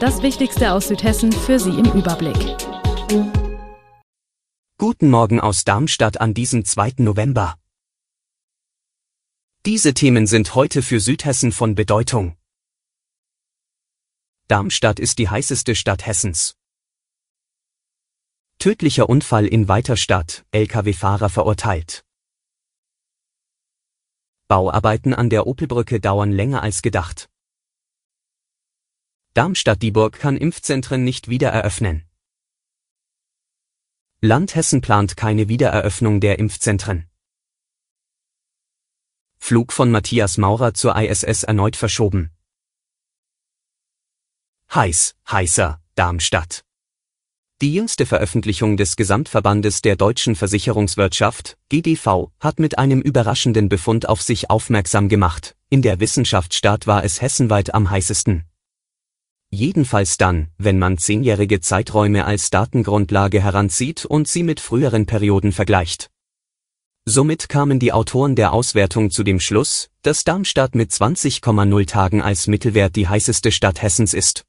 Das Wichtigste aus Südhessen für Sie im Überblick. Guten Morgen aus Darmstadt an diesem 2. November. Diese Themen sind heute für Südhessen von Bedeutung. Darmstadt ist die heißeste Stadt Hessens. Tödlicher Unfall in Weiterstadt, Lkw-Fahrer verurteilt. Bauarbeiten an der Opelbrücke dauern länger als gedacht. Darmstadt-Dieburg kann Impfzentren nicht wieder eröffnen. Land Hessen plant keine Wiedereröffnung der Impfzentren. Flug von Matthias Maurer zur ISS erneut verschoben. Heiß, heißer, Darmstadt. Die jüngste Veröffentlichung des Gesamtverbandes der deutschen Versicherungswirtschaft, GDV, hat mit einem überraschenden Befund auf sich aufmerksam gemacht. In der Wissenschaftsstaat war es hessenweit am heißesten. Jedenfalls dann, wenn man zehnjährige Zeiträume als Datengrundlage heranzieht und sie mit früheren Perioden vergleicht. Somit kamen die Autoren der Auswertung zu dem Schluss, dass Darmstadt mit 20,0 Tagen als Mittelwert die heißeste Stadt Hessens ist.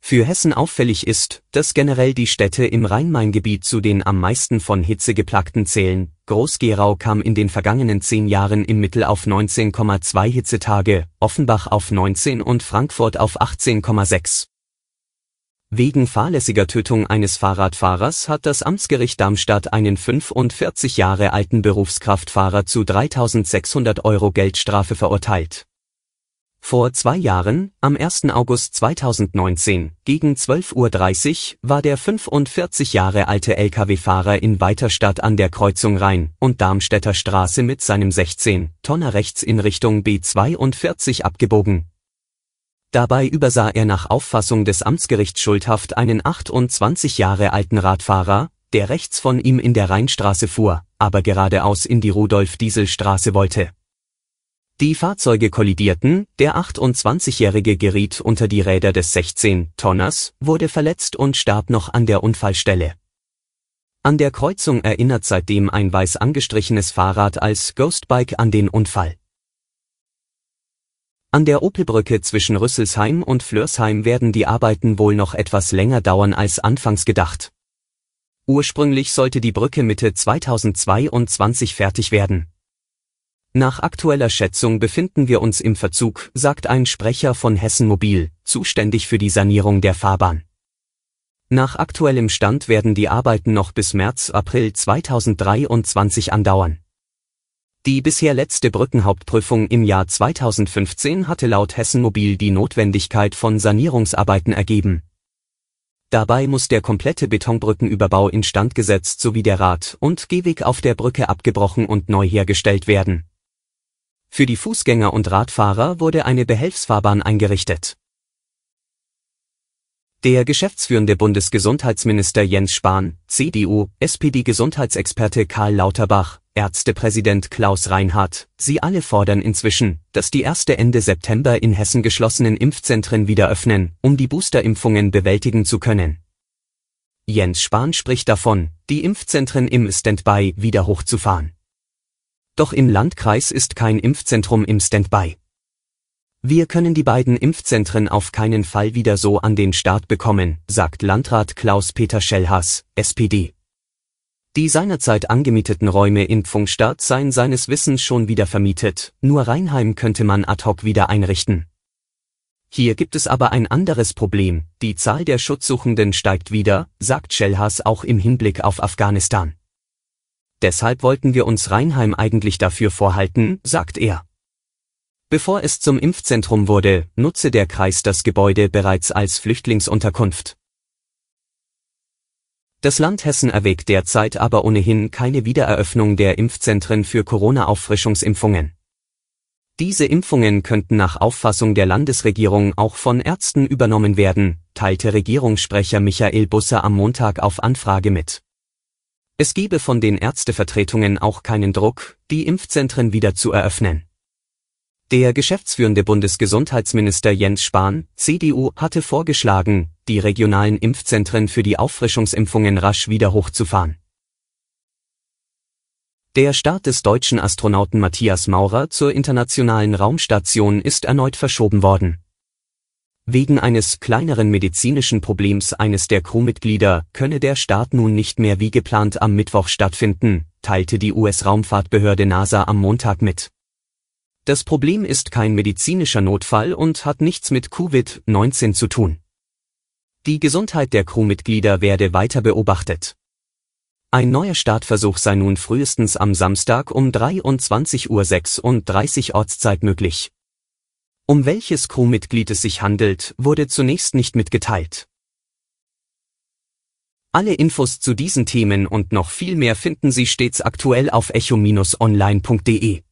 Für Hessen auffällig ist, dass generell die Städte im Rhein-Main-Gebiet zu den am meisten von Hitze geplagten zählen. Groß-Gerau kam in den vergangenen zehn Jahren im Mittel auf 19,2 Hitzetage, Offenbach auf 19 und Frankfurt auf 18,6. Wegen fahrlässiger Tötung eines Fahrradfahrers hat das Amtsgericht Darmstadt einen 45 Jahre alten Berufskraftfahrer zu 3600 Euro Geldstrafe verurteilt. Vor zwei Jahren, am 1. August 2019, gegen 12.30 Uhr, war der 45 Jahre alte Lkw-Fahrer in Weiterstadt an der Kreuzung Rhein- und Darmstädter Straße mit seinem 16-Tonner rechts in Richtung B42 abgebogen. Dabei übersah er nach Auffassung des Amtsgerichts schuldhaft einen 28 Jahre alten Radfahrer, der rechts von ihm in der Rheinstraße fuhr, aber geradeaus in die Rudolf-Diesel-Straße wollte. Die Fahrzeuge kollidierten, der 28-Jährige geriet unter die Räder des 16-Tonners, wurde verletzt und starb noch an der Unfallstelle. An der Kreuzung erinnert seitdem ein weiß angestrichenes Fahrrad als Ghostbike an den Unfall. An der Opelbrücke zwischen Rüsselsheim und Flörsheim werden die Arbeiten wohl noch etwas länger dauern als anfangs gedacht. Ursprünglich sollte die Brücke Mitte 2022 fertig werden. Nach aktueller Schätzung befinden wir uns im Verzug, sagt ein Sprecher von Hessen Mobil, zuständig für die Sanierung der Fahrbahn. Nach aktuellem Stand werden die Arbeiten noch bis März, April 2023 andauern. Die bisher letzte Brückenhauptprüfung im Jahr 2015 hatte laut Hessen Mobil die Notwendigkeit von Sanierungsarbeiten ergeben. Dabei muss der komplette Betonbrückenüberbau instand gesetzt sowie der Rad- und Gehweg auf der Brücke abgebrochen und neu hergestellt werden. Für die Fußgänger und Radfahrer wurde eine Behelfsfahrbahn eingerichtet. Der geschäftsführende Bundesgesundheitsminister Jens Spahn, CDU, SPD-Gesundheitsexperte Karl Lauterbach, Ärztepräsident Klaus Reinhardt, sie alle fordern inzwischen, dass die erste Ende September in Hessen geschlossenen Impfzentren wieder öffnen, um die Boosterimpfungen bewältigen zu können. Jens Spahn spricht davon, die Impfzentren im Standby wieder hochzufahren. Doch im Landkreis ist kein Impfzentrum im Standby. Wir können die beiden Impfzentren auf keinen Fall wieder so an den Start bekommen, sagt Landrat Klaus-Peter Schellhaas, SPD. Die seinerzeit angemieteten Räume in Pfungstadt seien seines Wissens schon wieder vermietet, nur Rheinheim könnte man ad hoc wieder einrichten. Hier gibt es aber ein anderes Problem, die Zahl der Schutzsuchenden steigt wieder, sagt Schellhaas auch im Hinblick auf Afghanistan. Deshalb wollten wir uns Rheinheim eigentlich dafür vorhalten, sagt er. Bevor es zum Impfzentrum wurde, nutze der Kreis das Gebäude bereits als Flüchtlingsunterkunft. Das Land Hessen erwägt derzeit aber ohnehin keine Wiedereröffnung der Impfzentren für Corona-Auffrischungsimpfungen. Diese Impfungen könnten nach Auffassung der Landesregierung auch von Ärzten übernommen werden, teilte Regierungssprecher Michael Busser am Montag auf Anfrage mit. Es gebe von den Ärztevertretungen auch keinen Druck, die Impfzentren wieder zu eröffnen. Der geschäftsführende Bundesgesundheitsminister Jens Spahn, CDU, hatte vorgeschlagen, die regionalen Impfzentren für die Auffrischungsimpfungen rasch wieder hochzufahren. Der Start des deutschen Astronauten Matthias Maurer zur internationalen Raumstation ist erneut verschoben worden. Wegen eines kleineren medizinischen Problems eines der Crewmitglieder könne der Start nun nicht mehr wie geplant am Mittwoch stattfinden, teilte die US-Raumfahrtbehörde NASA am Montag mit. Das Problem ist kein medizinischer Notfall und hat nichts mit Covid-19 zu tun. Die Gesundheit der Crewmitglieder werde weiter beobachtet. Ein neuer Startversuch sei nun frühestens am Samstag um 23.36 Uhr Ortszeit möglich. Um welches Crewmitglied es sich handelt, wurde zunächst nicht mitgeteilt. Alle Infos zu diesen Themen und noch viel mehr finden Sie stets aktuell auf echo-online.de.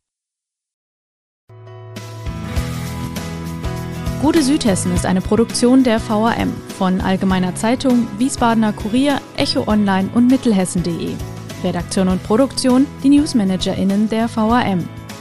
Gute Südhessen ist eine Produktion der VAM von Allgemeiner Zeitung, Wiesbadener Kurier, Echo Online und Mittelhessen.de. Redaktion und Produktion die NewsmanagerInnen der VAM.